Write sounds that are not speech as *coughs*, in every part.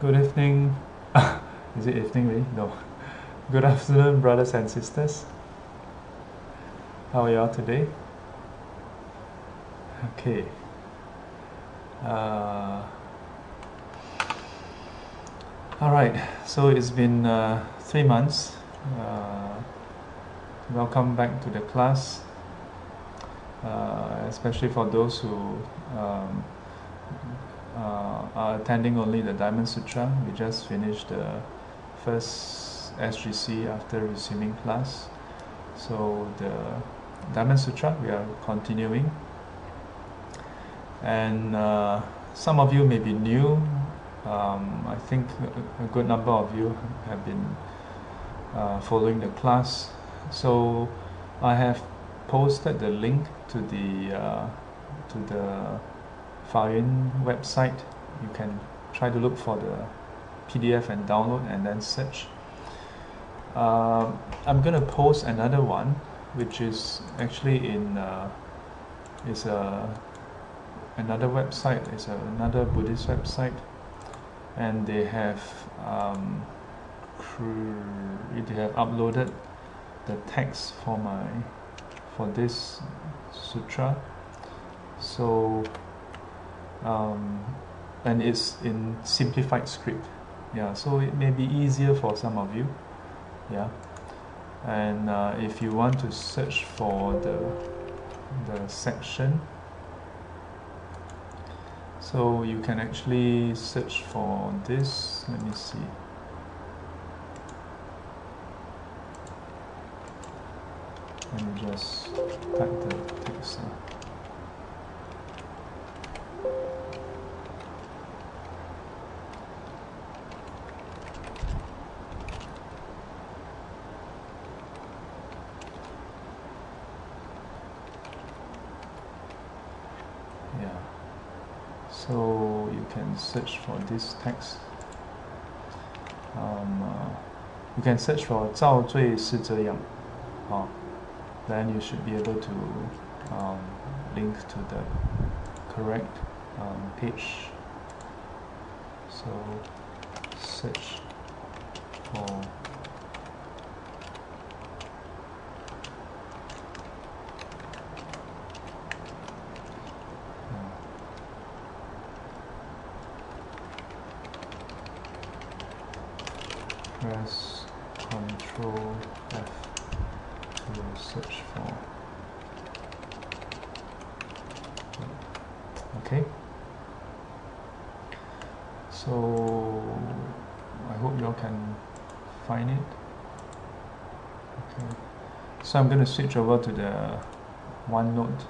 Good evening. *laughs* Is it evening really? No. Good afternoon, brothers and sisters. How are you all today? Okay. Uh, all right. So it's been uh, three months. Uh, welcome back to the class. Uh, especially for those who um, uh, are attending only the Diamond Sutra. We just finished the first SGC after resuming class. So the Diamond Sutra we are continuing. And uh, some of you may be new. Um, I think a, good number of you have been uh, following the class. So I have posted the link to the uh, to the Faoyun website. You can try to look for the PDF and download and then search. Uh, I'm to post another one, which is actually in uh, is a another website. It's a, another Buddhist website, and they have um, they have uploaded the text for my for this sutra. So um, and it's in simplified script. Yeah so it may be easier for some of you. Yeah. And uh, if you want to search for the the section. So you can actually search for this. Let me see. Let me just type the text. so you can search for this text um, uh, you can search for 造罪是这样 uh, then you should be able to um, link to the correct um, page so search for So I'm going to switch over to the OneNote.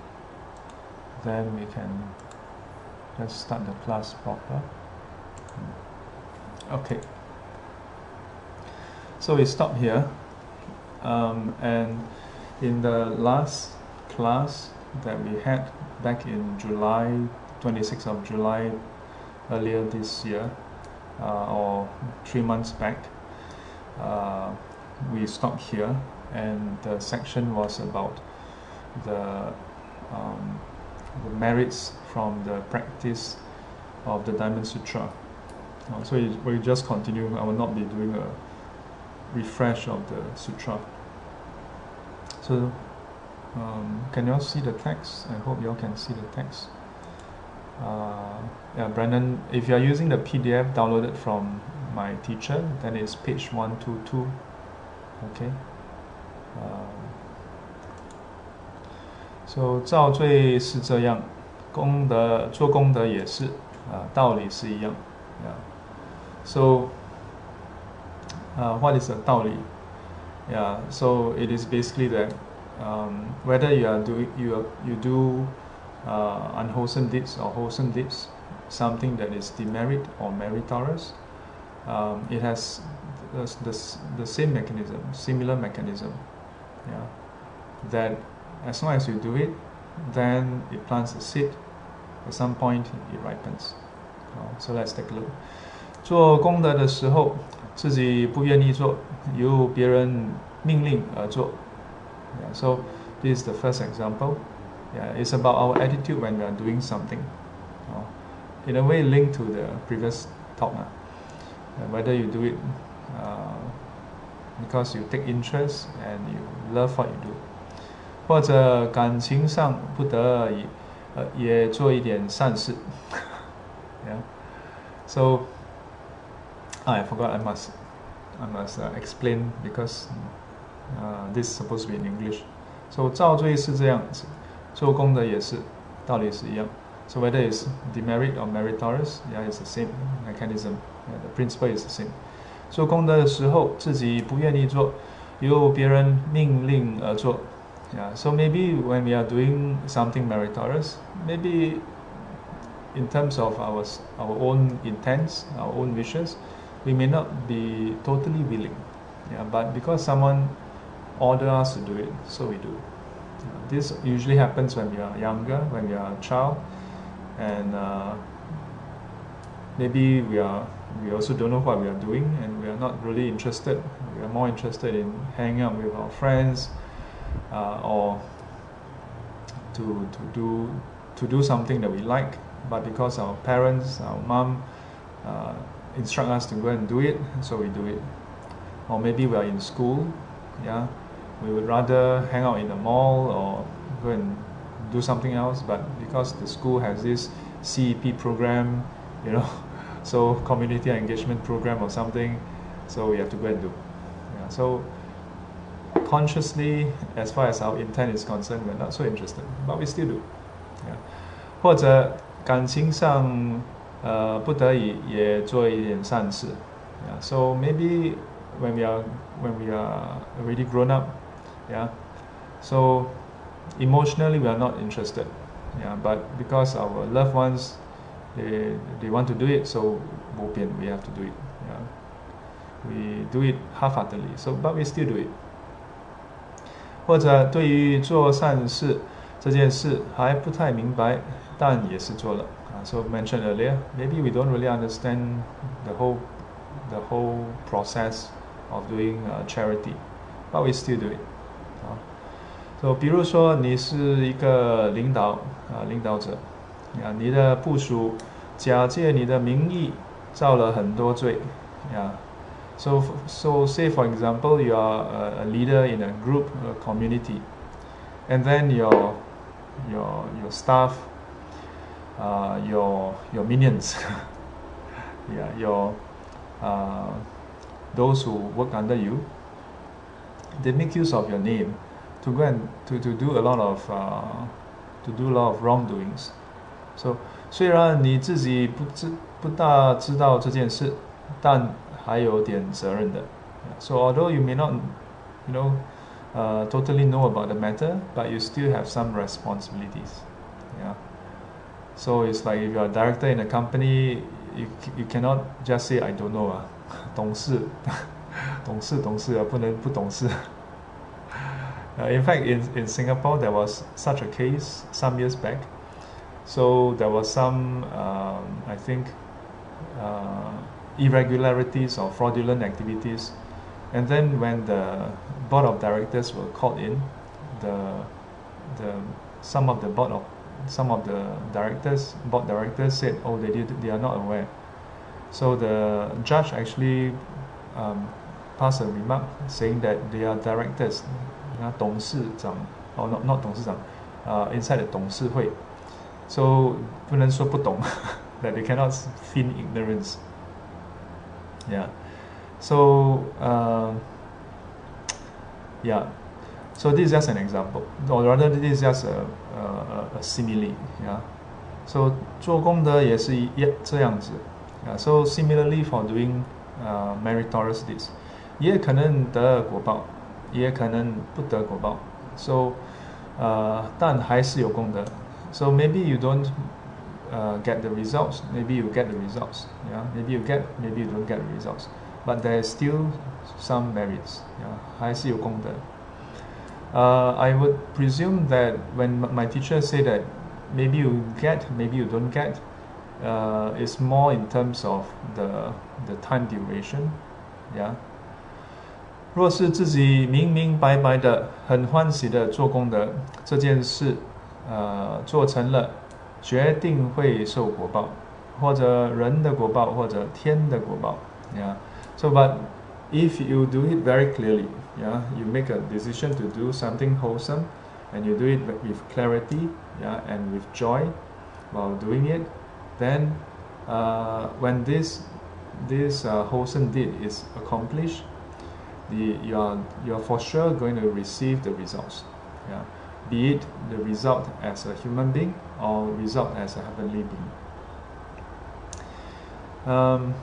Then we can just start the class proper. Okay so we stop here um, and in the last class that we had back in July 26th of July earlier this year uh, or three months back uh, we stopped here and the section was about the um, the merits from the practice of the Diamond Sutra. Uh, so we just continue. I will not be doing a refresh of the sutra. So, um, can you all see the text? I hope you all can see the text. Uh, yeah, Brandon, if you are using the PDF downloaded from my teacher, then it's page 122. Okay Um, so 造罪是这样，功德做功德也是啊，道理是一样。Yeah. So uh, what is the 道理? Yeah, so it is basically that um, whether you are doing you are, you do uh, unwholesome deeds or wholesome deeds, something that is demerit or meritorious, um, it has the, the, the same mechanism, similar mechanism. Yeah, that as long as you do it, then it plants a seed. At some point, it ripens. Uh, so let's take a look. 做功德的时候，自己不愿意做，由别人命令而做。Yeah, so this is the first example. Yeah, it's about our attitude when we are doing something. Uh, in a way, linked to the previous talk. Uh. whether you do it uh, because you take interest and you love what you do，或者感情上不得已，呃，也做一点善事。yeah. *laughs* So I forgot I must I must uh, explain because uh, this is supposed to be in English. So 造罪是这样子，做功德也是，道理是一样。So whether it's demerit or meritorious, yeah, it's the same mechanism. Yeah, the principle is the same. 做功德的时候，自己不愿意做，由别人命令而做。Yeah, so maybe when we are doing something meritorious, maybe in terms of our our own intents, our own wishes, we may not be totally willing. Yeah, but because someone order us to do it, so we do. Yeah, this usually happens when we are younger, when we are a child, and uh, maybe we are we also don't know what we are doing and we are not really interested. We are more interested in hanging out with our friends uh, or to, to do to do something that we like. But because our parents, our mom, uh, instruct us to go and do it, so we do it. Or maybe we are in school, yeah, we would rather hang out in the mall or go and do something else. But because the school has this CEP program, you know, so community engagement program or something so we have to go and do yeah, so consciously as far as our intent is concerned we're not so interested but we still do yeah. 或者感情上呃不得已也做一点善事 yeah. so maybe when we are when we are already grown up yeah so emotionally we are not interested yeah but because our loved ones they they want to do it so we have to do it yeah we do it half-heartedly so but we still do it 或者对于做善事这件事还不太明白，但也是做了啊。So mentioned earlier, maybe we don't really understand the whole the whole process of doing uh, charity, but we still do it 啊。So 比如说你是一个领导啊，领导者。 呀，你的部署假借你的名义造了很多罪，呀。So so say for example you are a, a leader in a group, a community, and then your your your staff, uh, your your minions, *laughs* yeah, your uh, those who work under you, they make use of your name to go and to, to do a lot of uh, to do a lot of wrongdoings. So 虽然你自己不知不大知道这件事，但还有点责任的。So although you may not, you know, uh, totally know about the matter, but you still have some responsibilities. Yeah. So it's like if you're a director in a company, you you cannot just say I don't know 啊，董事，董事董事啊，不能不懂事。Uh, *laughs* in *laughs* *laughs* fact, in, in Singapore, there was such a case some years back. So there was some, um, I think, uh, irregularities or fraudulent activities. And then when the board of directors were called in, the the some of the board of some of the directors, board directors said, oh, they did, they are not aware. So the judge actually um, passed a remark saying that they are directors, 董事长, or not not 董事长, uh, inside the 董事会. So 不能说不懂 *laughs* that they cannot feign ignorance. Yeah. So uh, yeah. So this is just an example, or rather this is just a, a, a simile. Yeah. So 做功德也是一这样子。Yeah. So similarly for doing uh, meritorious deeds，也可能得果报，也可能不得果报。So 呃，但还是有功德。 so maybe you don't uh, get the results, maybe you get the results. Yeah, maybe you get, maybe you don't get the results. But there is still some merits. Yeah, 还是有功德. Uh, I would presume that when my teacher say that maybe you get, maybe you don't get, uh, it's more in terms of the the time duration. Yeah. 若是自己明明白白的、很欢喜的做功德这件事， 呃，做成了，决定会受果报，或者人的果报，或者天的果报。 Yeah. So, but if you do it very clearly, yeah, you make a decision to do something wholesome, and you do it with clarity, yeah, and with joy while doing it, then uh, when this this uh, wholesome deed is accomplished, the you are you are for sure going to receive the results. Yeah, be it the result as a human being or result as a heavenly being. Um,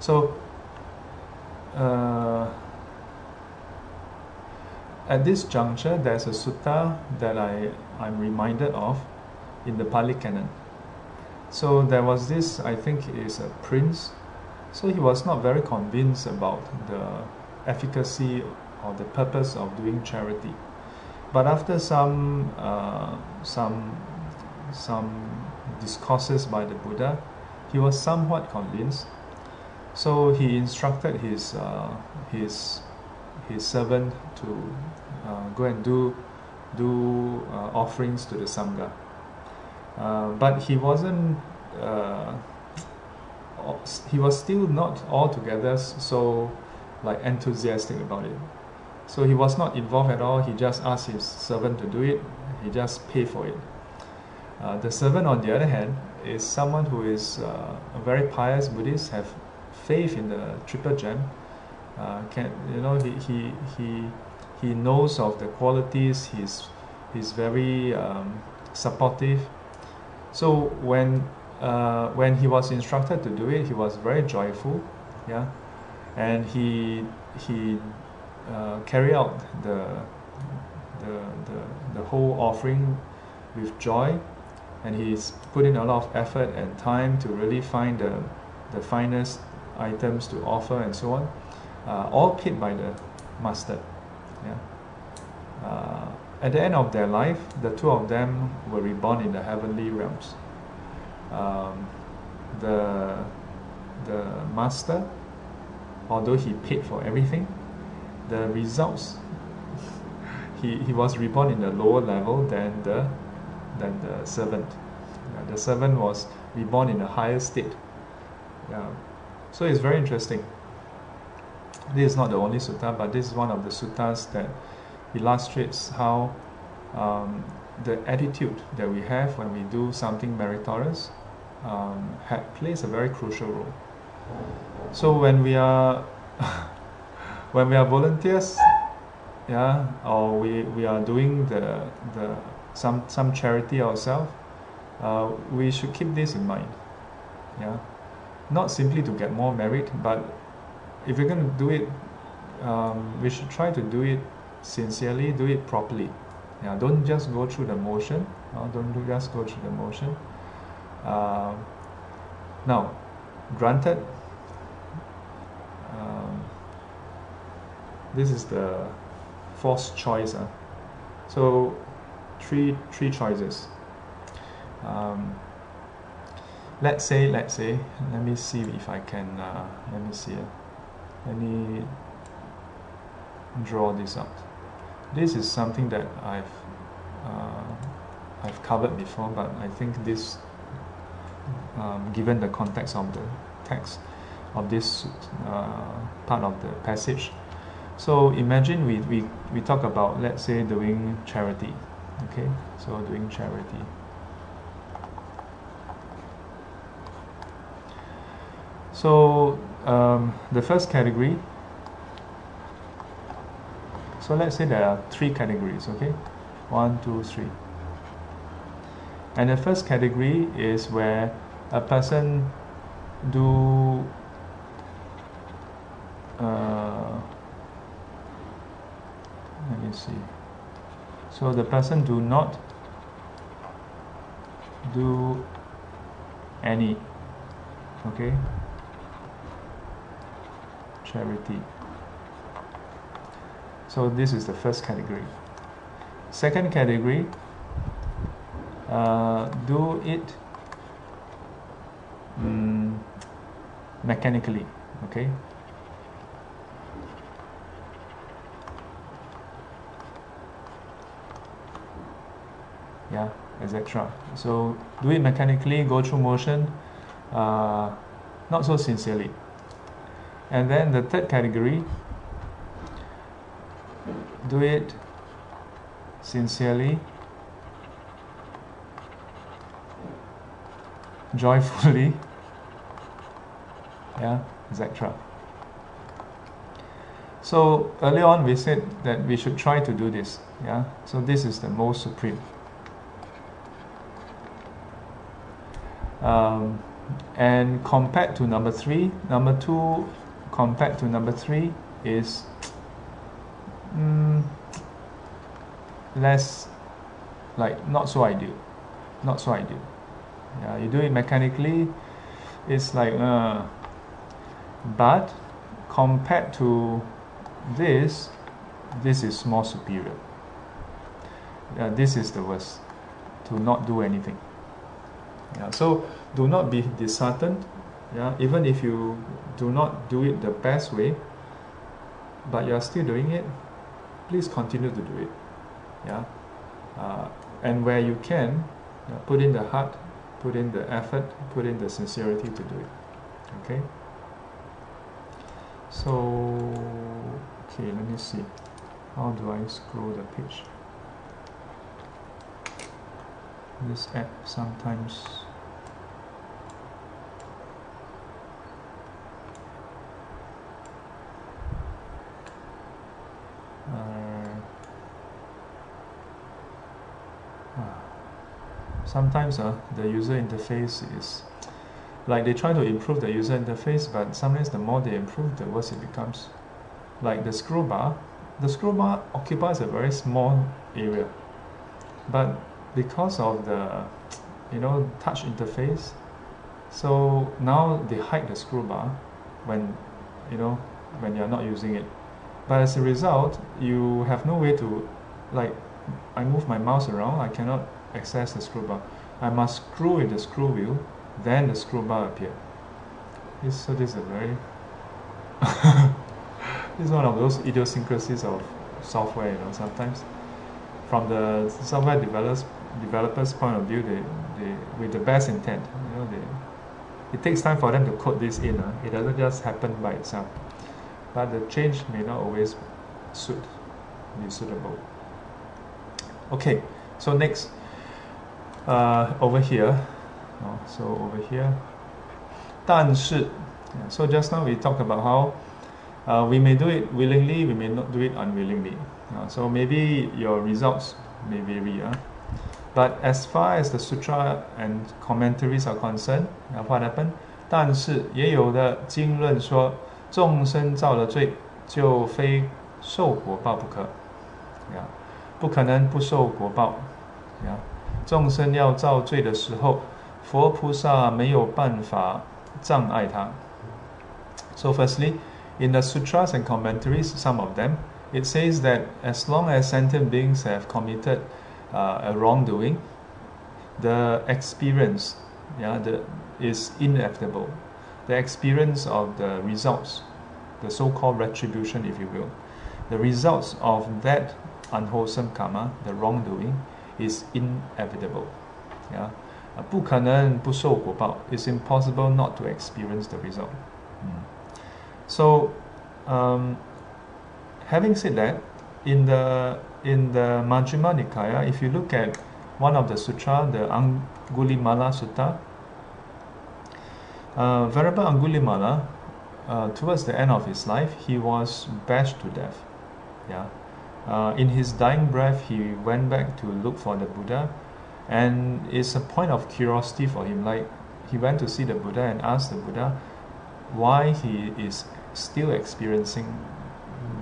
so. Uh, at this juncture, there's a sutta that I, I'm reminded of in the Pali Canon. So there was this, I think is a prince. So he was not very convinced about the efficacy or the purpose of doing charity. But after some uh, some some discourses by the Buddha, he was somewhat convinced. So he instructed his uh, his his servant to uh, go and do do uh, offerings to the sangha. Uh, but he wasn't. Uh, he was still not altogether so like enthusiastic about it. So he was not involved at all. He just asked his servant to do it. He just paid for it. Uh, the servant, on the other hand, is someone who is uh, a very pious Buddhist, have faith in the triple gem. Uh, can you know he, he he he knows of the qualities. He's he's very um, supportive. So when uh, when he was instructed to do it, he was very joyful, yeah, and he he uh, carried out the, the the the whole offering with joy, and he's put in a lot of effort and time to really find the the finest items to offer and so on, uh, all paid by the master. Yeah. Uh, at the end of their life, the two of them were reborn in the heavenly realms. Um, the the master, although he paid for everything, the results he, he was reborn in a lower level than the than the servant. Yeah, the servant was reborn in a higher state. Yeah. So it's very interesting. This is not the only sutta, but this is one of the suttas that illustrates how um, the attitude that we have when we do something meritorious um, plays a very crucial role. So when we are *laughs* when we are volunteers, yeah, or we, we are doing the the some some charity ourselves, uh, we should keep this in mind. Yeah, not simply to get more merit, but if we're going to do it, um, we should try to do it sincerely, do it properly. Yeah, don't just go through the motion. Uh, don't do just go through the motion. Uh, now, granted, this is the false choice. Uh. So, three three choices. Um, let's say, let's say, let me see if I can. Uh, let me see. Uh, let me draw this out. This is something that I've uh, I've covered before, but I think this, um, given the context of the text of this uh, part of the passage, so imagine we, we, we talk about let's say doing charity, okay? So doing charity. So um, the first category so let's say there are three categories, okay? One, two, three. And the first category is where a person do uh, let me see. So the person do not do any okay charity so this is the first category. Second category, uh, do it um, mechanically, okay? Yeah, etc. So do it mechanically, go through motion, uh, not so sincerely. And then the third category, do it sincerely, joyfully, *laughs* yeah, etc. So early on we said that we should try to do this. Yeah. So this is the most supreme. Um, and compared to number three, number two compared to number three is mm, less like not so ideal. Not so ideal. Yeah, you do it mechanically, it's like uh, but compared to this, this is more superior. Uh, this is the worst, to not do anything. Yeah, so do not be disheartened. Yeah, even if you do not do it the best way, but you are still doing it, please continue to do it. Yeah, uh, and where you can, uh, put in the heart, put in the effort, put in the sincerity to do it. Okay. So okay let me see how do I scroll the page this app sometimes uh, ah. sometimes uh, the user interface is like they try to improve the user interface but sometimes the more they improve the worse it becomes like the scroll bar, the scroll bar occupies a very small area. But because of the you know touch interface, so now they hide the scroll bar when you know when you're not using it. But as a result, you have no way to like I move my mouse around, I cannot access the scroll bar. I must screw with the screw wheel, then the scroll bar appear. This, so this is a very *laughs* this is one of those idiosyncrasies of software, you know, sometimes from the software developers developers point of view they, they with the best intent you know they it takes time for them to code this in uh. it doesn't just happen by itself but the change may not always suit be suitable okay so next uh, over here oh, so over here 但是 so just now we talked about how uh, we may do it willingly, we may not do it unwillingly. Uh, so maybe your results may vary. Uh. But as far as the sutra and commentaries are concerned, uh, what happened? 但是也有的经论说，众生造了罪，就非受果报不可。呀，不可能不受果报。呀，众生要造罪的时候，佛菩萨没有办法障碍他。So firstly, in the sutras and commentaries, some of them, it says that as long as sentient beings have committed uh, a wrongdoing, the experience yeah, the, is inevitable. The experience of the results, the so called retribution, if you will, the results of that unwholesome karma, the wrongdoing, is inevitable. Yeah? 不可能不受果报. It's impossible not to experience the result. Mm. So, um, having said that, in the in the Majjhima Nikaya, if you look at one of the sutra, the Angulimala Sutta, uh, Angulimala, uh, towards the end of his life, he was bashed to death. Yeah, uh, in his dying breath, he went back to look for the Buddha, and it's a point of curiosity for him. Like he went to see the Buddha and asked the Buddha why he is still experiencing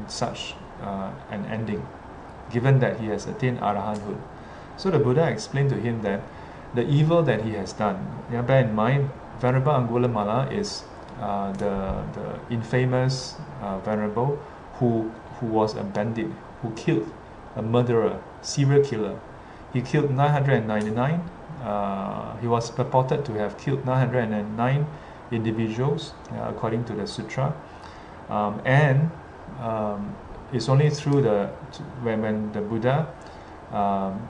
such uh, an ending, given that he has attained arahanthood. So the Buddha explained to him that the evil that he has done, yeah, bear in mind, Venerable Angulimala is uh, the, the infamous uh, Venerable who, who was a bandit, who killed a murderer, serial killer. He killed 999. Uh, he was purported to have killed 909 individuals, according to the sutra. Um, and um, it's only through the when, when the Buddha um,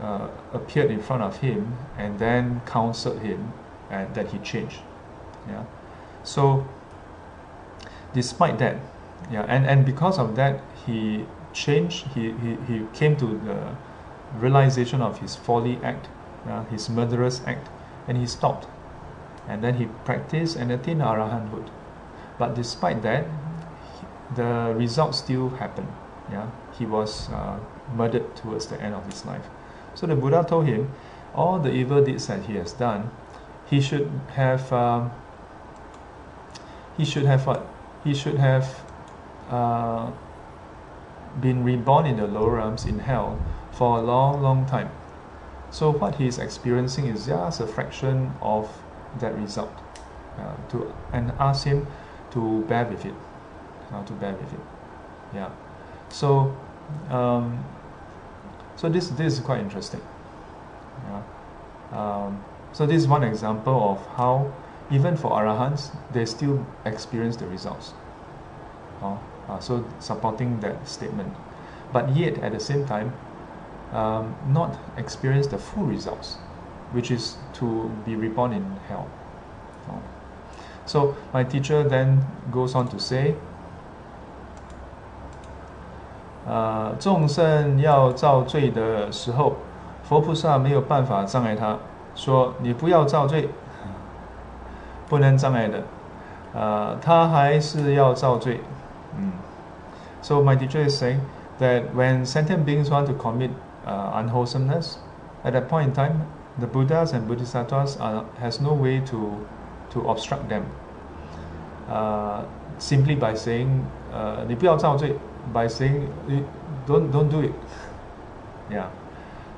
uh, appeared in front of him and then counseled him and that he changed. Yeah. So despite that, yeah, and, and because of that, he changed, he, he, he came to the realization of his folly act, uh, his murderous act, and he stopped. And then he practiced and attained arahanthood. But despite that, the result still happened. Yeah, he was uh, murdered towards the end of his life. So the Buddha told him, all the evil deeds that he has done, he should have. Um, he should have what? He should have uh, been reborn in the lower realms in hell for a long, long time. So what he is experiencing is just a fraction of that result. Uh, to and ask him to bear with it, to bear with it. Yeah. So, um, so this this is quite interesting. Yeah. Um, so this is one example of how even for arahants they still experience the results. Uh, uh, so supporting that statement, but yet at the same time, um, not experience the full results, which is to be reborn in hell. Uh, so my teacher then goes on to say, 呃，众生要造罪的时候，佛菩萨没有办法障碍他，说你不要造罪，不能障碍的，呃，他还是要造罪，嗯。So my teacher is saying that when sentient beings want to commit uh, unwholesomeness, at that point in time, the Buddhas and Bodhisattvas are, has no way to to obstruct them. Uh, simply by saying, uh, 你不要造罪 by saying don't don't do it. Yeah.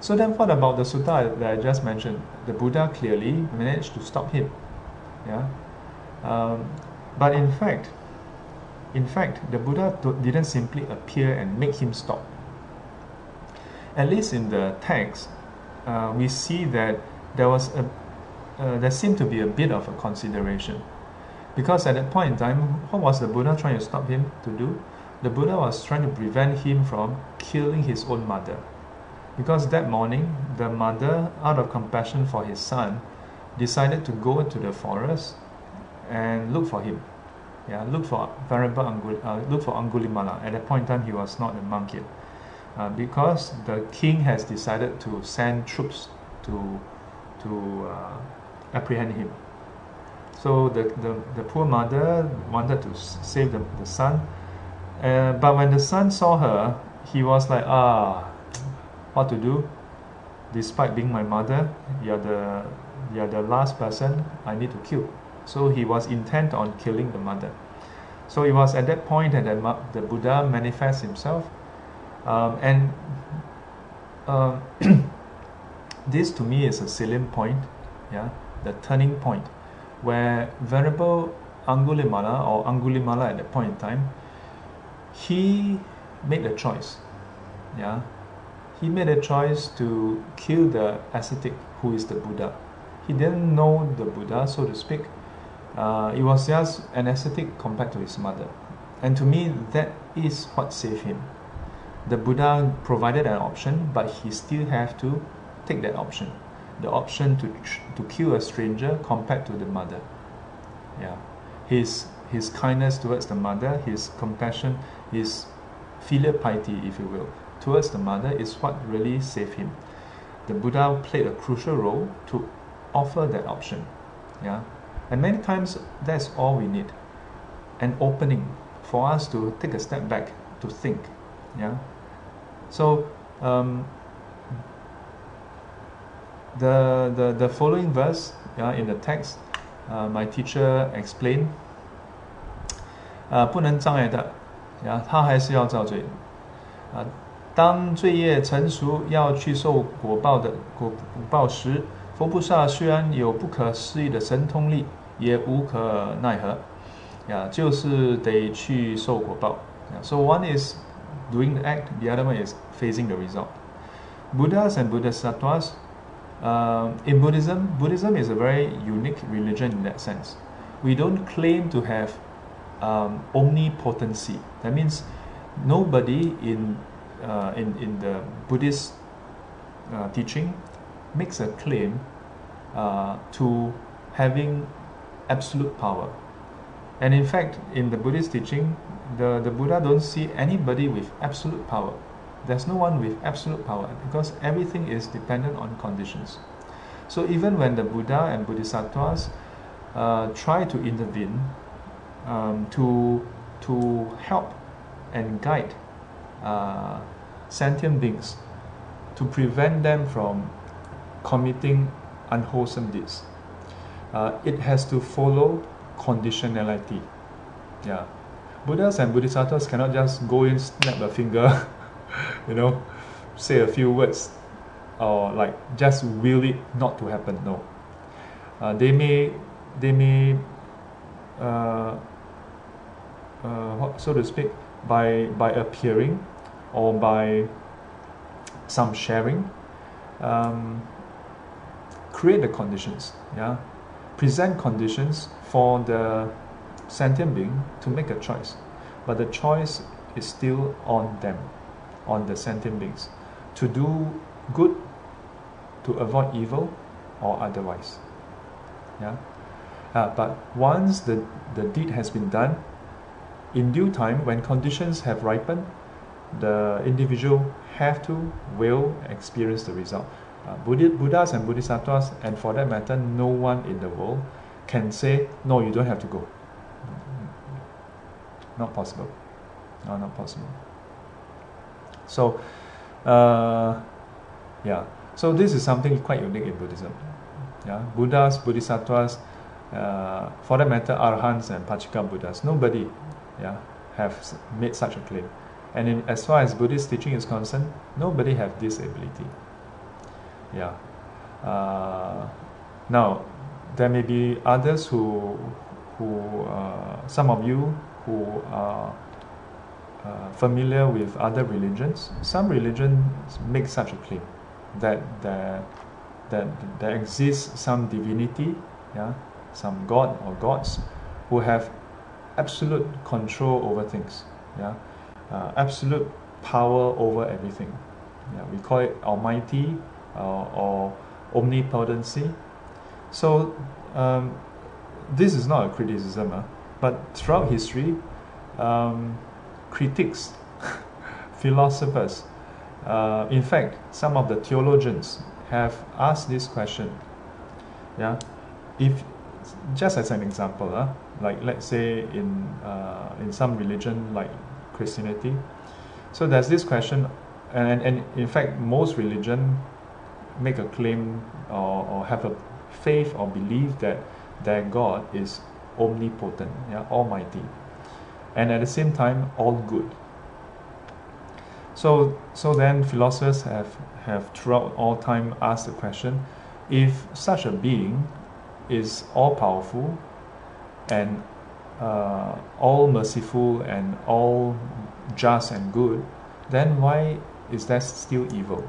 So then what about the sutta that I just mentioned? The Buddha clearly managed to stop him. Yeah. Um, but in fact, in fact, the Buddha didn't simply appear and make him stop. At least in the text, uh, we see that there was a uh, there seemed to be a bit of a consideration. Because at that point in time, what was the Buddha trying to stop him to do? The Buddha was trying to prevent him from killing his own mother. Because that morning, the mother, out of compassion for his son, decided to go to the forest and look for him. Yeah, look for Venerable Angul- uh, look for Angulimala. At that point in time, he was not a monk yet. Uh, because the king has decided to send troops to to uh, apprehend him. So the, the, the poor mother wanted to save the, the son, but when the son saw her, he was like, ah, what to do? Despite being my mother, you're the you're the last person I need to kill. So he was intent on killing the mother. So it was at that point that the, the Buddha manifests himself, um, and uh, *coughs* this to me is a salient point, yeah, the turning point, where Venerable Angulimala or Angulimala at that point in time he made a choice. Yeah, he made a choice to kill the ascetic who is the Buddha. He didn't know the Buddha, so to speak. Uh, it was just an ascetic compared to his mother. And to me, that is what saved him. The Buddha provided an option, but he still have to take that option. The option to, to kill a stranger compared to the mother. Yeah. His his kindness towards the mother, his compassion, his filial piety, if you will, towards the mother is what really saved him. The Buddha played a crucial role to offer that option. Yeah. And many times that's all we need. An opening for us to take a step back to think. Yeah. So um, the, the the following verse yeah, in the text, uh, my teacher explained 呃，不能障碍的， 呀，他还是要造罪，啊，当罪业成熟要去受果报的果报时，佛菩萨虽然有不可思议的神通力，也无可奈何，呀，就是得去受果报。So one is doing the act, the other one is facing the result. Buddhas and Bodhisattvas, uh, in Buddhism, Buddhism is a very unique religion in that sense. We don't claim to have um, omnipotency. That means nobody in uh, in in the Buddhist uh, teaching makes a claim uh, to having absolute power. And in fact, in the Buddhist teaching, the, the Buddha don't see anybody with absolute power. There's no one with absolute power because everything is dependent on conditions. So even when the Buddha and Bodhisattvas uh, try to intervene um, to, to help and guide uh, sentient beings to prevent them from committing unwholesome deeds. Uh, it has to follow conditionality. Yeah. Buddhas and Bodhisattvas cannot just go in, snap a finger, *laughs* you know, say a few words, or like just will it not to happen. No. Uh, they may, they may, uh, uh, so to speak, by by appearing, or by some sharing, um, create the conditions. Yeah, present conditions for the sentient being to make a choice. But the choice is still on them, on the sentient beings, to do good, to avoid evil, or otherwise. Yeah. Uh, but once the, the deed has been done, in due time, when conditions have ripened, the individual have to, will experience the result. Uh, Buddhas and Bodhisattvas, and for that matter, no one in the world can say, no, you don't have to go. Not possible. No, not possible. So, uh, yeah. So this is something quite unique in Buddhism. Yeah, Buddhas, Bodhisattvas, uh, for that matter, Arhants and Pacceka Buddhas, nobody, yeah, have made such a claim. And in, as far as Buddhist teaching is concerned, nobody have this ability. Yeah. Uh, now, there may be others who, who uh, some of you who are uh, familiar with other religions. Some religions make such a claim that there, that there exists some divinity, yeah, some god or gods who have absolute control over things, yeah, uh, absolute power over everything. Yeah, we call it Almighty uh, or omnipotency. So um, this is not a criticism, uh, but throughout history, um, critics, *laughs* philosophers, uh, in fact, some of the theologians have asked this question. Yeah, if just as an example, uh, like let's say in uh, in some religion like Christianity, so there's this question, and, and in fact most religion make a claim or, or have a faith or belief that their God is omnipotent, yeah, almighty, and at the same time all good. So, so then philosophers have, have throughout all time asked the question, if such a being is all powerful and uh, all merciful and all just and good, then why is that still evil?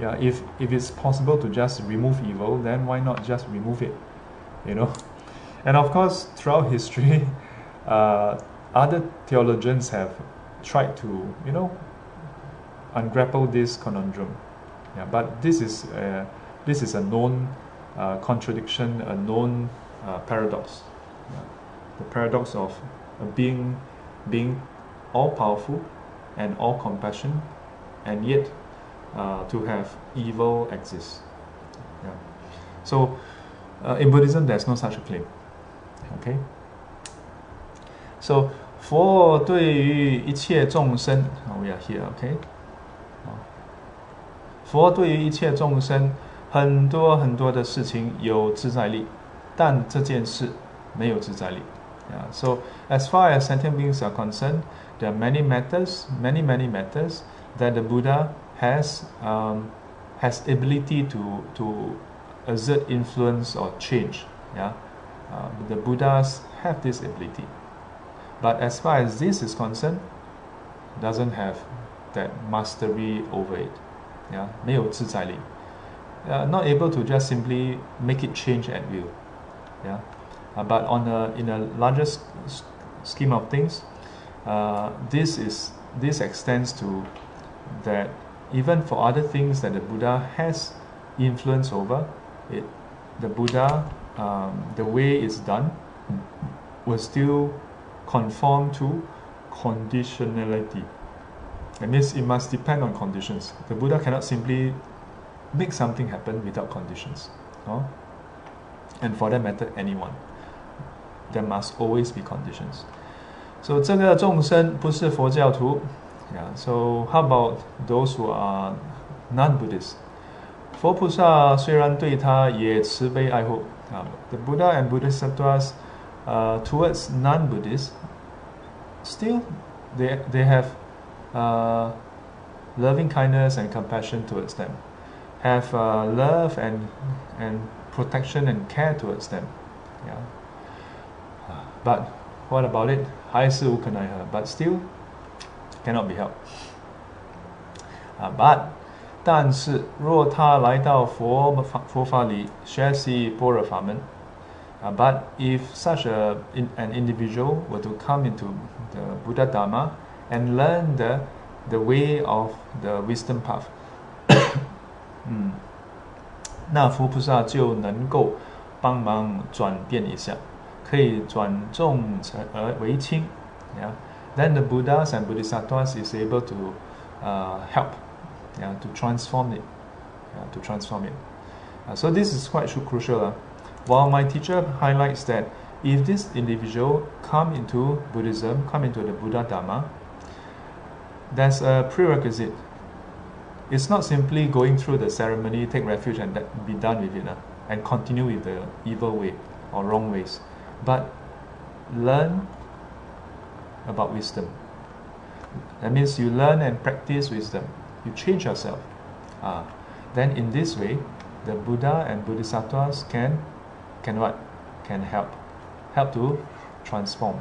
Yeah, if, if it's possible to just remove evil, then why not just remove it? You know? *laughs* And of course, throughout history, *laughs* uh, other theologians have tried to, you know, ungrapple this conundrum. Yeah, but this is a, this is a known uh, contradiction, a known uh, paradox. Yeah. The paradox of being being all powerful and all compassion, and yet uh, to have evil exist. Yeah. So uh, in Buddhism, there's no such a claim. Okay. So 佛对于一切众生，we are here, okay. 佛对于一切众生 很多很多的事情有自在力，但这件事没有自在力。Yeah. So as far as sentient beings are concerned, there are many matters, many many matters that the Buddha has um, has ability to to exert influence or change. Yeah, uh, the Buddhas have this ability, but as far as this is concerned, doesn't have that mastery over it. Yeah, 没有自在力. Uh, not able to just simply make it change at will. Yeah, uh, but on a in a larger scheme of things, uh, this is this extends to that even for other things that the Buddha has influence over, it the Buddha um, the way it's done, will still conform to conditionality. That means it must depend on conditions. The Buddha cannot simply make something happen without conditions. And for that matter, anyone. There must always be conditions. So 这个众生不是佛教徒。Yeah. So how about those who are non-Buddhists? 佛菩萨虽然对他也慈悲爱护啊，the Buddha and Bodhisattvas, uh, towards non-Buddhists, still they they have uh, loving kindness and compassion towards them have uh, love and and protection and care towards them. Yeah. But what about it? 还是无可奈何. But still cannot be helped. Uh, but 但是若他来到佛法佛法里学习般若法门，uh, but if such a in, an individual were to come into the Buddha Dharma and learn the the way of the wisdom path， 嗯，那佛菩萨就能够帮忙转变一下，可以转重成而为轻，yeah. Then the Buddhas and Bodhisattvas is able to uh, help yeah, to transform it, yeah, to transform it. Uh, so this is quite crucial. Uh. While my teacher highlights that if this individual come into Buddhism, come into the Buddha Dharma, there's a prerequisite. it's not simply going through the ceremony, take refuge, and that, be done with it, uh, and continue with the evil way or wrong ways, but learn about wisdom. That means you learn and practice wisdom you change yourself. Uh, then in this way, the Buddha and Bodhisattvas can can what? Can help. Help to transform.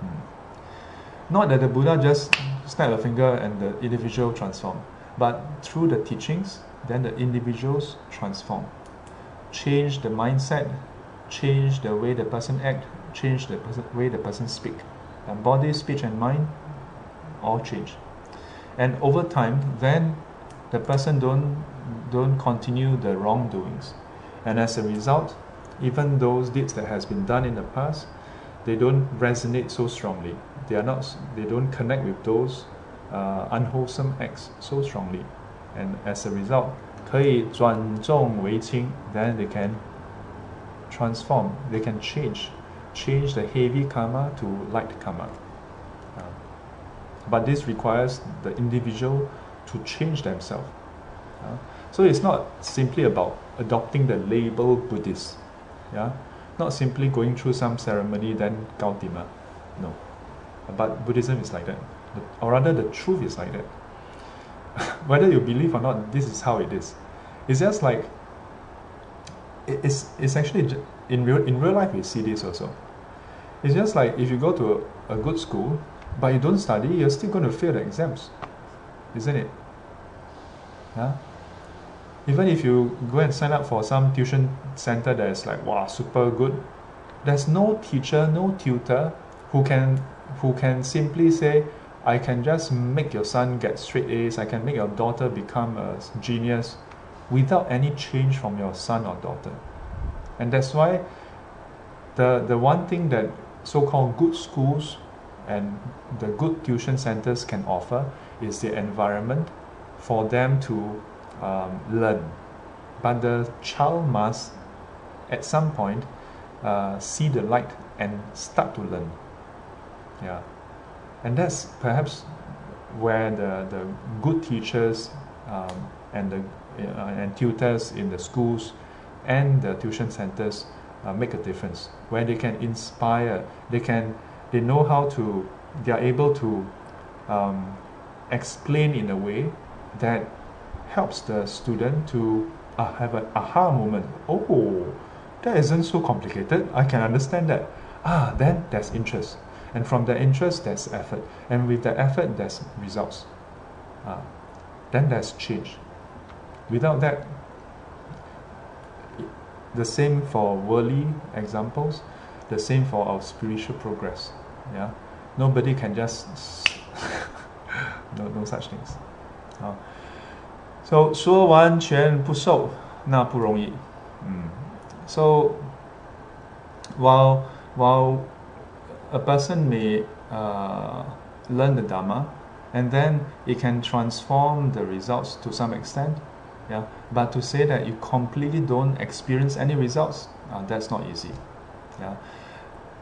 Hmm. Not that the Buddha just snap a finger and the individual transform, but through the teachings, then the individuals transform. Change the mindset, change the way the person act, change the person, way the person speak. And body, speech, and mind all change and over time then the person don't don't continue the wrongdoings and as a result even those deeds that has been done in the past they don't resonate so strongly they are not they don't connect with those uh, unwholesome acts so strongly and as a result 可以转重为轻 then they can transform they can change change the heavy karma to light karma but this requires the individual to change themselves. Uh, so it's not simply about adopting the label Buddhist. Yeah? Not simply going through some ceremony then Gautima. No. But Buddhism is like that. Or rather the truth is like that. *laughs* Whether you believe or not, this is how it is. It's just like it's, it's actually in real in real life we see this also. It's just like if you go to a, a good school, but you don't study, you're still going to fail the exams, isn't it? Yeah? Even if you go and sign up for some tuition center that is like wow super good, there's no teacher, no tutor who can who can simply say, I can just make your son get straight A's, I can make your daughter become a genius without any change from your son or daughter. And that's why the the one thing that so-called good schools and the good tuition centers can offer is the environment for them to um, learn. But the child must, at some point, uh, see the light and start to learn. Yeah, and that's perhaps where the, the good teachers um, and the uh, and tutors in the schools and the tuition centers uh, make a difference. Where they can inspire, they can they know how to they are able to um, explain in a way that helps the student to uh, have an aha moment. Oh that isn't so complicated. I can understand that. Ah then there's interest and from the interest there's effort and with the effort there's results uh, then there's change without that the same for worldly examples the same for our spiritual progress yeah, nobody can just *laughs* no no such things. 啊，so 说完全不受那不容易，嗯 So while while a person may uh, learn the Dharma, and then it can transform the results to some extent. Yeah, but to say that you completely don't experience any results, uh, that's not easy. Yeah,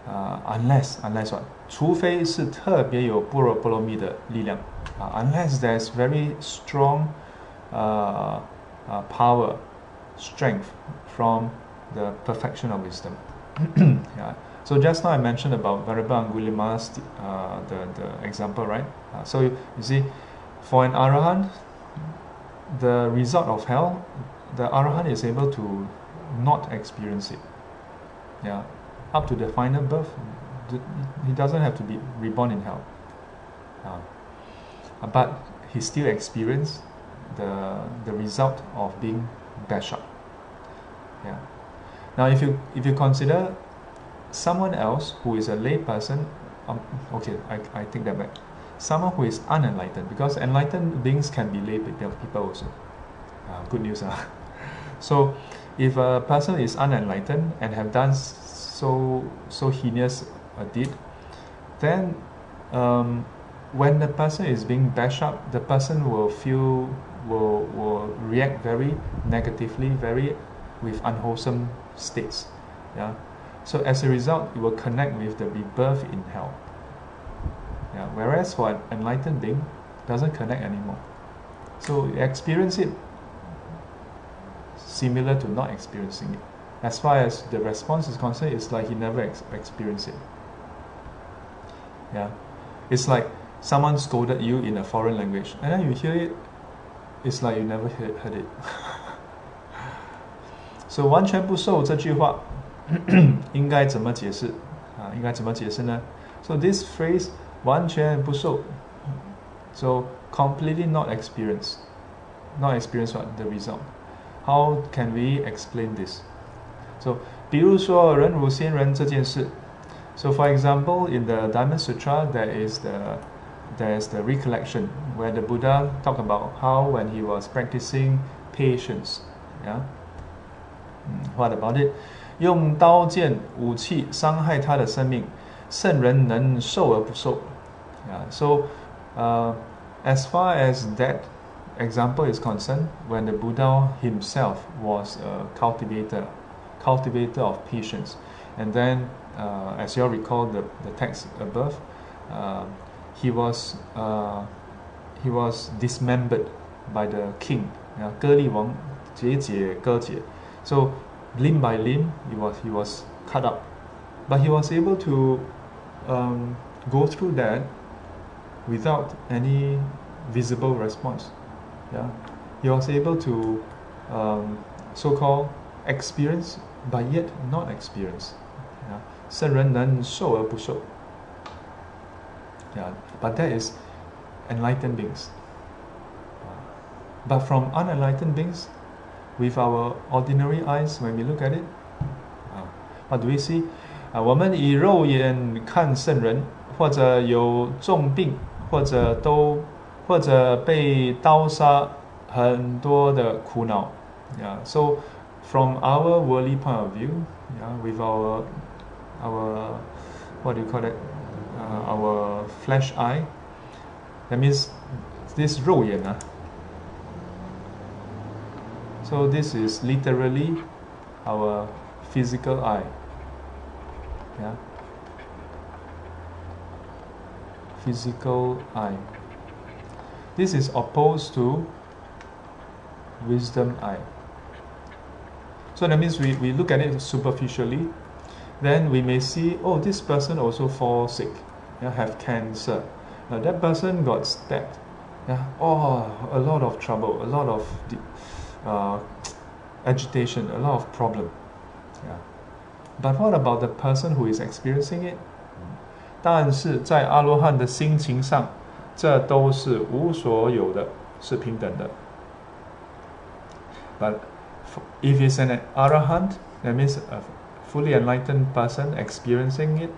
uh, unless unless what? 除非是特别有般若波罗蜜的力量啊、uh,，unless there's very strong uh, uh, power, strength from the perfection of wisdom. *clears throat* yeah. So just now I mentioned about Venerable Angulimala's uh, the, the example, right? Uh, so you, you see, for an Arahant, the result of hell, the Arahant is able to not experience it. Yeah, up to the final birth, he doesn't have to be reborn in hell. Uh, but he still experienced the the result of being bashed up. Yeah. Now, if you if you consider someone else who is a lay person, um, okay, I, I take that back. Someone who is unenlightened, because enlightened beings can be lay people also. Uh, good news, huh? *laughs* So, if a person is unenlightened and have done so so heinous a deed, then um, when the person is being bashed up, the person will feel will will react very negatively, very with unwholesome states. Yeah. So as a result, it will connect with the rebirth in hell. Yeah, whereas for an enlightened being, doesn't connect anymore. So you experience it similar to not experiencing it. As far as the response is concerned, it's like he never ex- experienced it. Yeah, it's like someone scolded you in a foreign language, and then you hear it, it's like you never heard, heard it. *laughs* so 完全不受这句话 *clears throat* 应该怎么解释啊？应该怎么解释呢？So this phrase 完全不受，so completely not experience, not experience what the result. How can we explain this? So 比如说忍辱仙人这件事。So for example, in the Diamond Sutra, there is the there is the recollection where the Buddha talked about how when he was practicing patience. Yeah. What about it? 用刀剑武器伤害他的生命，圣人能受而不受。Yeah, so uh, as far as that example is concerned, when the Buddha himself was a cultivator, cultivator of patience, and then uh, as you all recall the, the text above, uh, he was uh, he was dismembered by the king, 割力王节节割节. So limb by limb, he was he was cut up, but he was able to um, go through that without any visible response. Yeah, he was able to um, so-called experience, but yet not experience. Yeah, 圣人能受而不受. Yeah, but that is enlightened beings. But from unenlightened beings, with our ordinary eyes when we look at it uh, what do we see 啊，我们以肉眼看圣人，或者有重病，或者都或者被刀杀，很多的苦恼。Yeah, so from our worldly point of view, yeah, with our our what do you call it? Uh, our flesh eye. That means this 肉眼啊。 So this is literally our physical eye. Yeah. Physical eye. This is opposed to wisdom eye. So that means we, we look at it superficially, then we may see, oh, this person also fall sick, yeah, have cancer. Now that person got stabbed. Yeah, oh, a lot of trouble, a lot of uh, *tsk* agitation, a lot of problem. Yeah. But what about the person who is experiencing it? 但是在阿罗汉的心情上，这都是无所有的，是平等的。But if it's an arahant, that means a fully enlightened person experiencing it,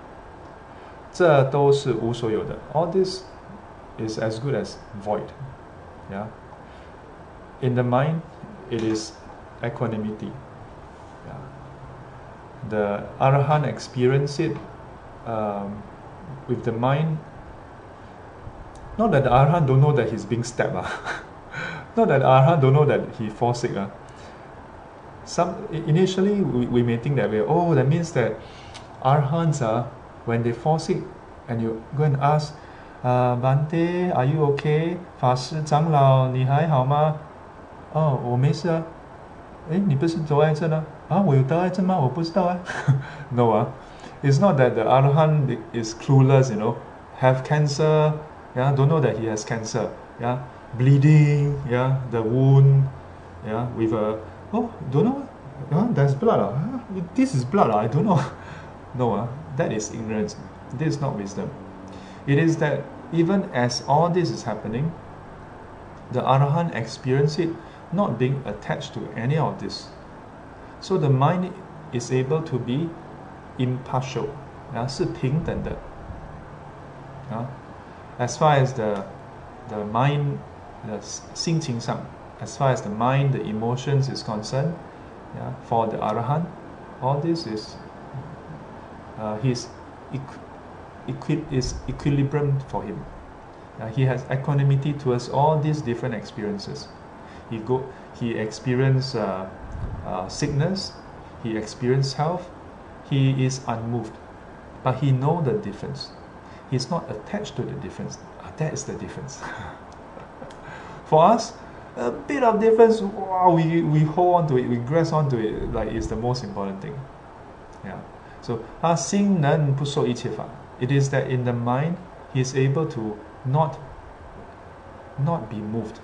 这都是无所有的。All this is as good as void. Yeah. In the mind, it is equanimity. Yeah. The Arahant experience it um, with the mind. Not that the Arahant don't know that he's being stabbed. Ah. *laughs* not that the Arahant don't know that he falls sick. Ah. Some, initially, we, we may think that way. Oh, that means that Arhants, ah, when they fall sick, and you go and ask, ah, uh, Bhante, are you okay? 法师长老，你还好吗？哦，我没事啊。哎，你不是得癌症啊？啊，我有得癌症吗？我不知道啊。no 啊，*laughs* it's not that the arahant is clueless, you know, have cancer, yeah, don't know that he has cancer, yeah, bleeding, yeah, the wound, yeah, with a oh, don't know, yeah, there's blood, ah, this is blood, ah, I don't know. *laughs* no, ah, that is ignorance. This is not wisdom. It is that even as all this is happening, the arahant experience it not being attached to any of this. So the mind is able to be impartial, 啊，是平等的。啊，as far as the the mind the 心情上，as far as the mind the emotions is concerned, yeah, for the arahant, all this is uh, his equi- is equilibrium for him. Uh, he has equanimity towards all these different experiences he go he experienced uh, uh, sickness he experienced health he is unmoved but he know the difference he's not attached to the difference uh, that is the difference *laughs* for us a bit of difference wow we, we hold on to it we grasp on to it like it's the most important thing yeah so 他心能不受一切法 it is that in the mind he is able to not not be moved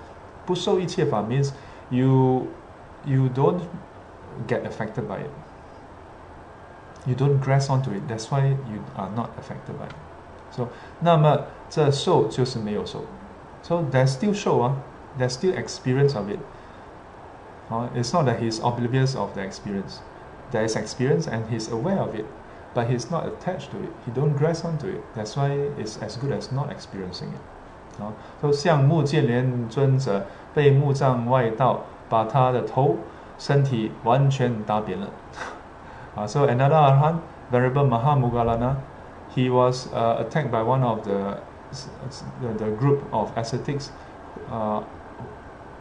不受一切法 means you you don't get affected by it. You don't grasp onto it. That's why you are not affected by it. So 那么这受就是没有受。So there's still 受啊，there's still experience of it. Uh, it's not that he's oblivious of the experience. There is experience and he's aware of it, but he's not attached to it. He don't grasp onto it. That's why it's as good as not experiencing it. 啊，都向目犍连尊者被木藏外道把他的头、身体完全打扁了。啊，So *laughs* another Arhan, Venerable Mahamoggallana, he was uh, attacked by one of the the, the group of ascetics uh,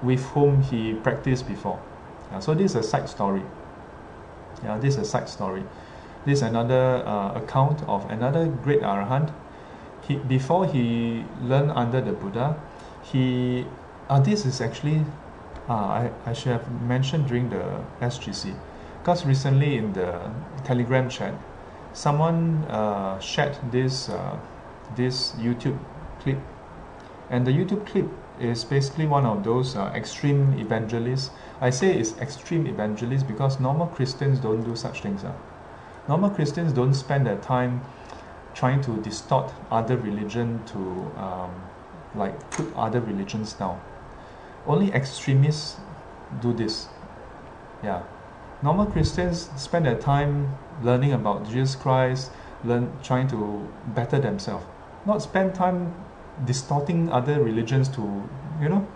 with whom he practiced before. Yeah, so this is a side story. Yeah, this is a side story. This is another uh, account of another great arahant he before he learned under the Buddha, he uh, this is actually uh, I, I should have mentioned during the SGC because recently in the Telegram chat, someone uh, shared this uh, this YouTube clip, and the YouTube clip is basically one of those uh, extreme evangelists. I say it's extreme evangelists because normal Christians don't do such things. Uh. Normal Christians don't spend their time trying to distort other religion to um, like put other religions down. Only extremists do this. Yeah. Normal Christians spend their time learning about Jesus Christ, learn trying to better themselves. Not spend time distorting other religions to, you know,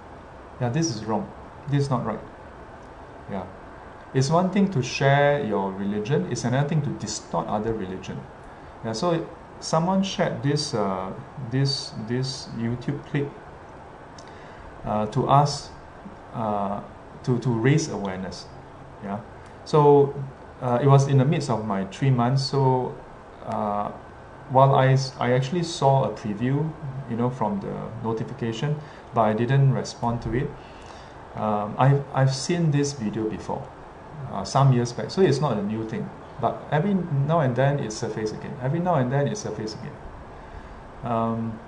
yeah, this is wrong. This is not right. Yeah. It's one thing to share your religion, it's another thing to distort other religion. Yeah, so someone shared this uh, this this YouTube clip uh, to us uh, to to raise awareness. Yeah, so uh, it was in the midst of my three months. So uh, while I I actually saw a preview, you know, from the notification, but I didn't respond to it. Um, I've I've seen this video before, uh, some years back. So it's not a new thing. But every now and then it surfaces again. Every now and then it surfaces again. Um,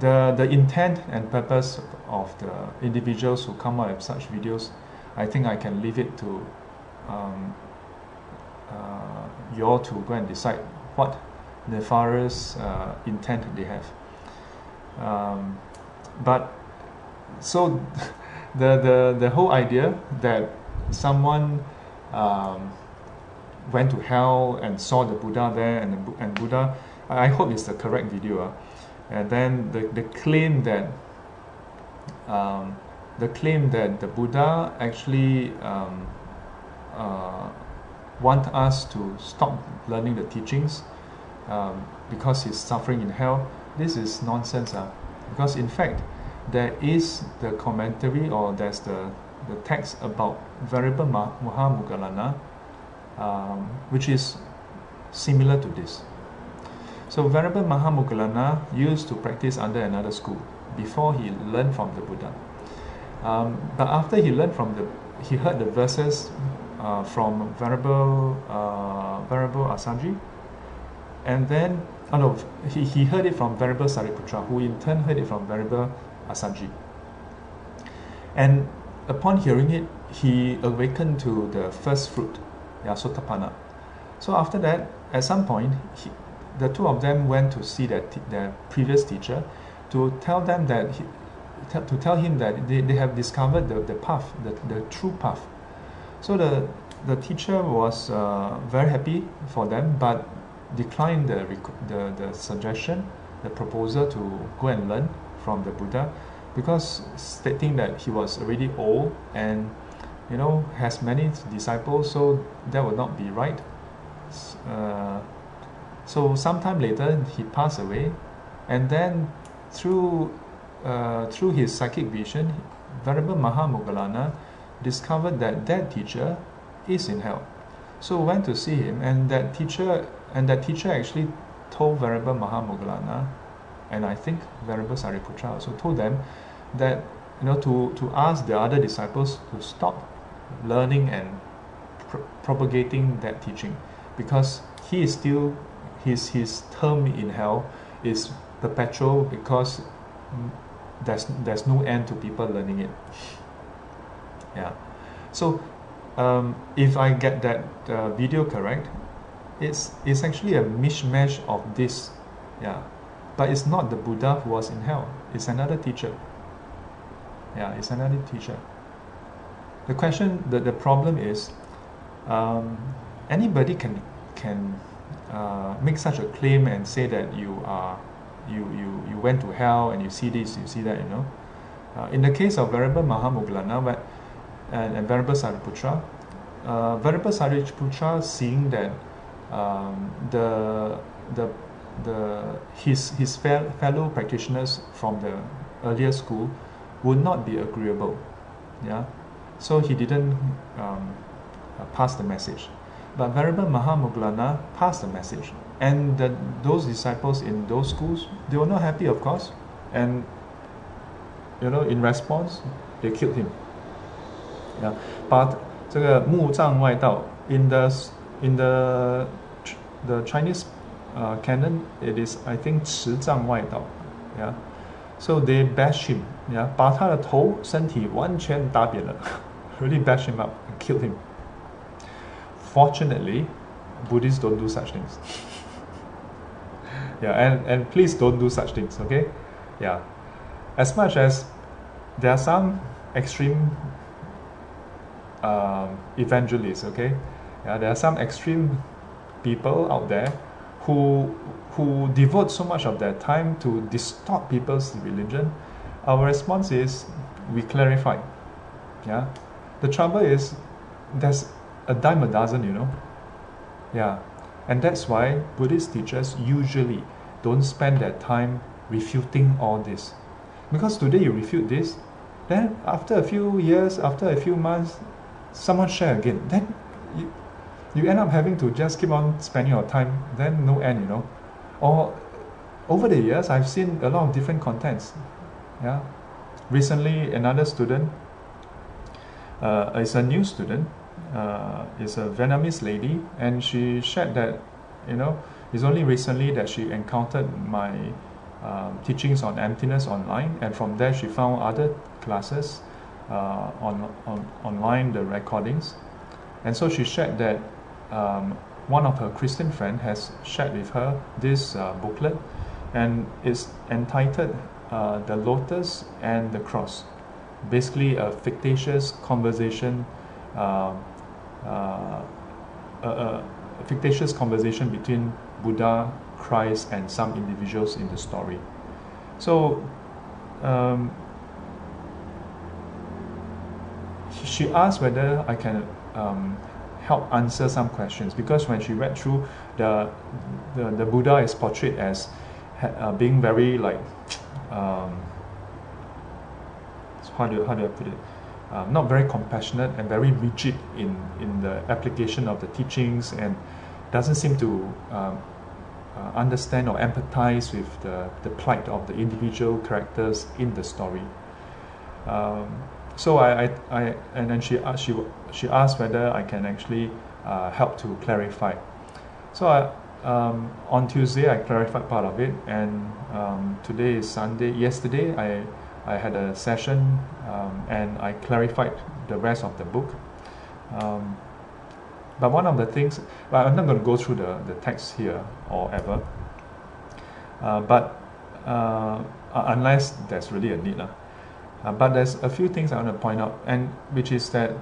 the the intent and purpose of the individuals who come up with such videos, I think I can leave it to um, uh, you all to go and decide what nefarious uh, intent they have. Um, but so *laughs* the, the the whole idea that someone um, went to hell and saw the Buddha there and, the, and Buddha, I hope it's the correct video. Uh, and then the, the claim that um, the claim that the Buddha actually um, uh, want us to stop learning the teachings um, because he's suffering in hell. This is nonsense. Uh, because in fact, there is the commentary or there's the, the text about Venerable Mahamoggallana, um, which is similar to this. So Venerable Mahamoggallana used to practice under another school before he learned from the Buddha. Um, but after he learned from the, he heard the verses uh, from Venerable uh, Venerable Assaji, and then oh no, he, he heard it from Venerable Sariputra, who in turn heard it from Venerable Assaji. And upon hearing it, he awakened to the first fruit, yeah, Sotapanna. So after that, at some point, he, the two of them went to see their, their previous teacher to tell them that he, to tell him that they, they have discovered the, the path, the, the true path. So the, the teacher was uh, very happy for them, but declined the, the, the suggestion, the proposal to go and learn from the Buddha because stating that he was already old and you know has many disciples so that would not be right. Uh, so sometime later he passed away and then through uh, through his psychic vision Venerable Mahamoggallana discovered that that teacher is in hell. So went to see him and that teacher and that teacher actually told Venerable Mahamoggallana and I think Venerable Sariputra also told them that you know to, to ask the other disciples to stop learning and propagating that teaching. Because he is still his his term in hell is perpetual because there's there's no end to people learning it. Yeah. So um, if I get that uh, video correct it's it's actually a mishmash of this. Yeah. But it's not the Buddha who was in hell, it's another teacher. Yeah, it's another teacher. The question, the, the problem is, um, anybody can can uh, make such a claim and say that you are you, you, you went to hell and you see this, you see that, you know. Uh, in the case of Venerable Mahamoggallana and, and Venerable Sariputra, uh, Venerable Sariputra seeing that um, the the the his his fellow practitioners from the earlier school would not be agreeable yeah so he didn't um, uh, pass the message. But Venerable Mahamoggallana passed the message. And the, those disciples in those schools, they were not happy, of course. And, you know, in response, they killed him. Yeah. But 这个墓葬外道 in the in the the Chinese uh, canon it is I think 持藏外道 yeah so they bash him yeah 把他的头身体完全打扁了，really bash him up and kill him. Fortunately, Buddhists don't do such things. *laughs* yeah, and, and please don't do such things, okay? Yeah. As much as there are some extreme um, evangelists, okay? Yeah, there are some extreme people out there who who devote so much of their time to distort people's religion, our response is we clarify. Yeah. The trouble is there's a dime a dozen, you know. Yeah. And that's why Buddhist teachers usually don't spend their time refuting all this. Because today you refute this, then after a few years, after a few months, someone share again. Then you, you end up having to just keep on spending your time, then no end, you know. Or over the years, I've seen a lot of different contents. Yeah. Recently, another student uh, is a new student, uh, is a Vietnamese lady, and she shared that, you know, it's only recently that she encountered my um, teachings on emptiness online, and from there she found other classes uh, on, on online, the recordings. And so she shared that um, one of her Christian friend has shared with her this uh, booklet and it's entitled uh, The Lotus and the Cross. Basically a fictitious conversation um, uh, a, a, fictitious conversation between Buddha, Christ and some individuals in the story. So um, she asked whether I can um, help answer some questions because when she read through the the, the Buddha is portrayed as uh, being very like um, how do how do I put it uh, not very compassionate and very rigid in in the application of the teachings and doesn't seem to um, uh, understand or empathize with the, the plight of the individual characters in the story. Um, so I, I, I, and then she asked, she, she asked whether I can actually uh, help to clarify. So I, um, on Tuesday I clarified part of it, and um, today is Sunday. Yesterday I, I had a session um, and I clarified the rest of the book. Um, but one of the things, well, I'm not going to go through the, the text here or ever, uh, but uh, unless there's really a need. Uh, but there's a few things I want to point out, and which is that,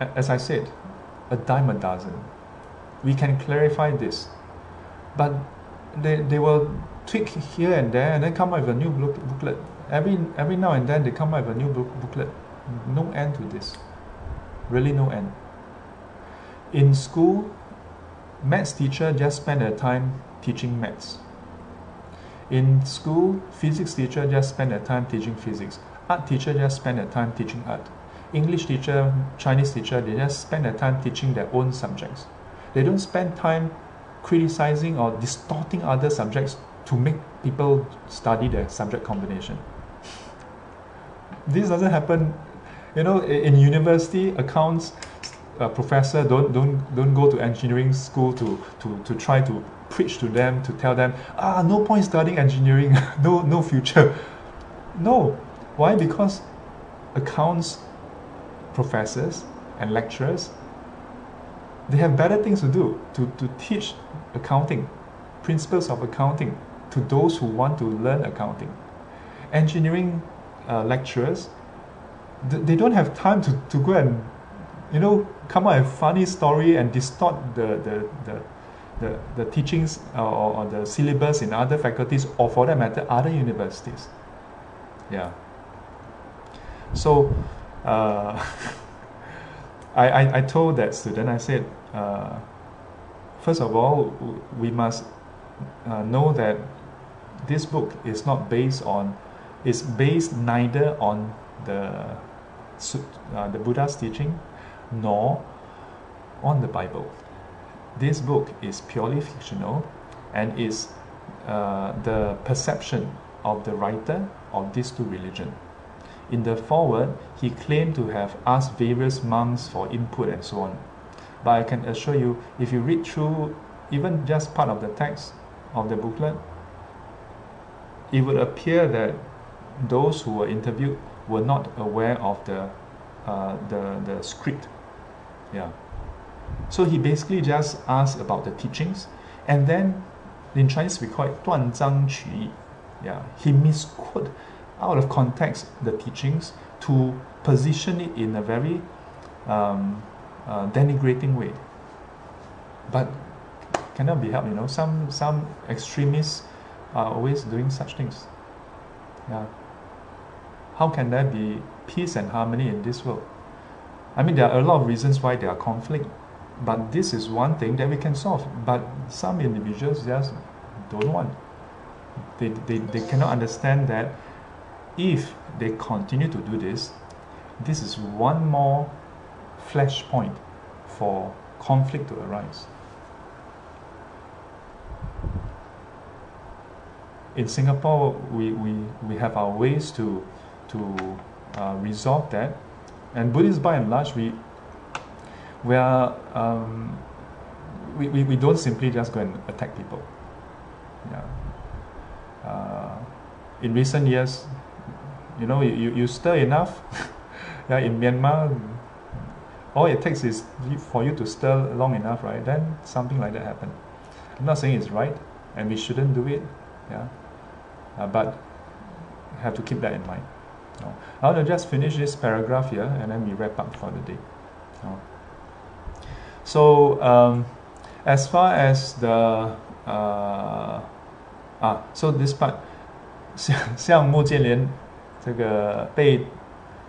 as I said, a dime a dozen. We can clarify this, but they, they will tweak here and there and then come up with a new booklet. Every, every now and then they come up with a new book, booklet. No end to this. Really no end. In school, maths teacher just spend their time teaching maths. In school, physics teacher just spend their time teaching physics. Art teacher just spend their time teaching art. English teacher, Chinese teacher, they just spend their time teaching their own subjects. They don't spend time criticizing or distorting other subjects to make people study their subject combination. This doesn't happen, you know, in university accounts, a professor don't don't don't go to engineering school to to to try to preach to them to tell them ah no point studying engineering *laughs* no no future. No. Why? Because accounts professors and lecturers they have better things to do to, to teach accounting principles of accounting to those who want to learn accounting. Engineering uh, lecturers they don't have time to, to go and you know come up with funny story and distort the the the the, the teachings or, or the syllabus in other faculties or for that matter other universities. Yeah. So uh, *laughs* I, I, I told that student I said uh, first of all we must uh, know that this book is not based on is based neither on the uh, the Buddha's teaching nor on the Bible. This book is purely fictional and is uh, the perception of the writer of these two religions. In the foreword, he claimed to have asked various monks for input and so on. But I can assure you, if you read through even just part of the text of the booklet, it would appear that those who were interviewed were not aware of the, uh, the, the script yeah. So he basically just asked about the teachings, and then in Chinese we call it 断章取义. Yeah, he misquote out of context the teachings to position it in a very um, uh, denigrating way. But cannot be helped, you know. Some some extremists are always doing such things. Yeah. How can there be peace and harmony in this world? I mean, there are a lot of reasons why there are conflict, but this is one thing that we can solve. But some individuals just don't want. They, they, they cannot understand that if they continue to do this, this is one more flashpoint for conflict to arise. In Singapore, we, we, we have our ways to, to uh, resolve that and Buddhists, by and large, we we are um, we, we, we don't simply just go and attack people. Yeah. Uh, in recent years, you know, you, you stir enough. *laughs* yeah, in Myanmar, all it takes is for you to stir long enough, right? Then something like that happen. I'm not saying it's right, and we shouldn't do it. Yeah, uh, but have to keep that in mind. No. I want to just finish this paragraph here and then we wrap up for the day. No. So, um, as far as the uh, ah, so this part 像*laughs* 像穆建连这个被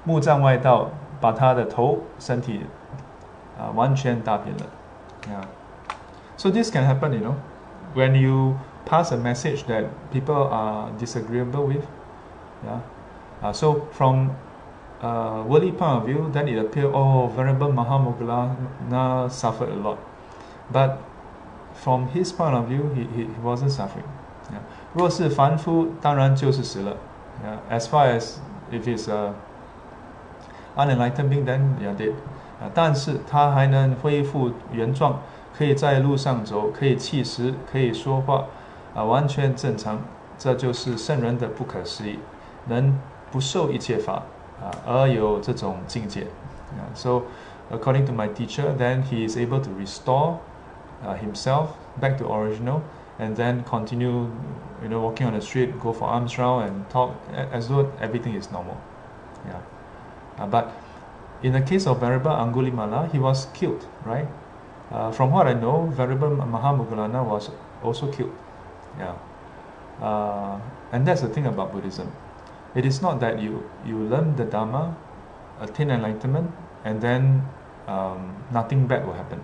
木杖外道把他的头身体 啊完全大变了，yeah. So this can happen, you know, when you pass a message that people are disagreeable with, yeah. Uh, so from uh, worldly point of view, then it appears, oh, Venerable Mahamoggallana suffered a lot. But from his point of view, he, he, he wasn't suffering. Yeah. 若是凡夫，当然就是死了。Yeah. As far as if he's a unenlightened being, then they are dead. 啊，但是他还能恢复原状，可以在路上走，可以气食，可以说话，啊，完全正常。这就是圣人的不可思议，能不受一切法啊而有这种境界。Yeah, so according to my teacher, then he is able to restore uh, himself back to original and then continue you know walking on the street go for arms round and talk as though everything is normal. Yeah. Uh, but in the case of Venerable Angulimala he was killed right? Uh, from what I know Venerable Mahamoggallana was also killed. Yeah. Uh, and that's the thing about Buddhism. It is not that you, you learn the Dharma, attain enlightenment, and then um, nothing bad will happen.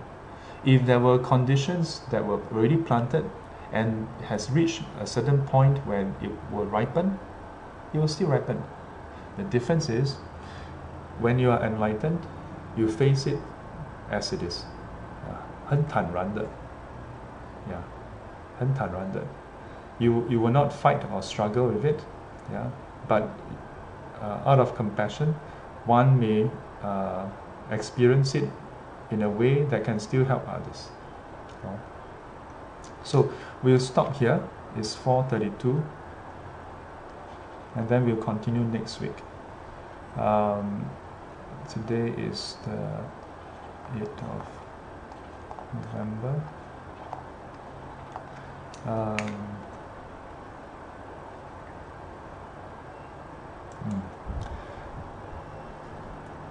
If there were conditions that were already planted and has reached a certain point when it will ripen, it will still ripen. The difference is when you are enlightened, you face it as it is. 很坦然的 yeah 很坦然的 you you will not fight or struggle with it yeah but uh, out of compassion one may uh, experience it in a way that can still help others. So we'll stop here. It's 4.32 and then we'll continue next week. Um, today is the 8th of November. Um, hmm.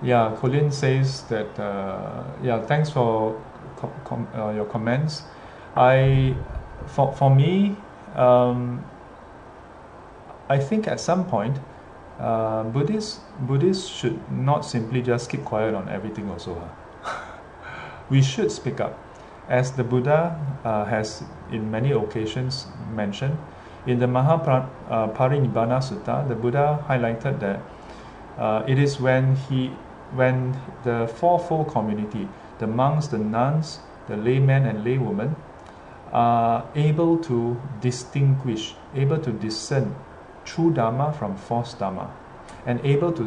Yeah, Colin says that. Uh, yeah, thanks for com- com- uh, your comments. I, for for me, um, I think at some point uh, Buddhists Buddhists should not simply just keep quiet on everything also. Huh? *laughs* we should speak up. As the Buddha uh, has in many occasions mentioned, in the Mahaparinibbana uh, Sutta, the Buddha highlighted that uh, it is when he when the fourfold community, the monks, the nuns, the laymen and laywomen, are able to distinguish, able to discern true Dharma from false Dharma, and able to,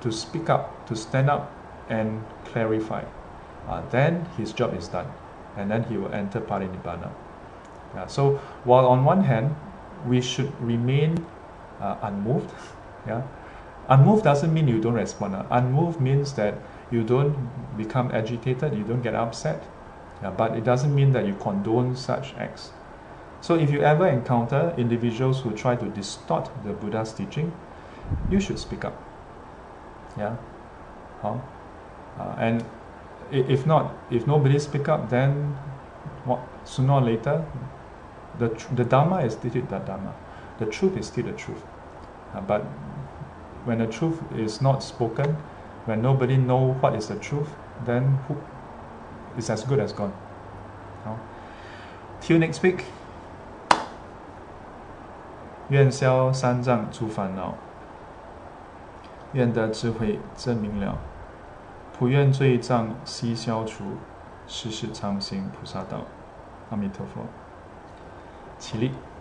to speak up, to stand up and clarify, uh, then his job is done. And then he will enter Parinibbana. Yeah, so while on one hand, we should remain uh, unmoved, *laughs* yeah, unmoved doesn't mean you don't respond. Uh. Unmoved means that you don't become agitated, you don't get upset, yeah, but it doesn't mean that you condone such acts. So if you ever encounter individuals who try to distort the Buddha's teaching, you should speak up. Yeah? Huh? Uh, and if not, if nobody speak up, then what, sooner or later, the, the Dharma is still the Dharma. The truth is still the truth. Uh, but when the truth is not spoken, when nobody know what is the truth, then who, it's as good as gone. Uh, till next week. 愿消三障诸烦恼，愿得智慧真明了，普愿罪障悉消除，世世常行菩萨道。阿弥陀佛， 起立。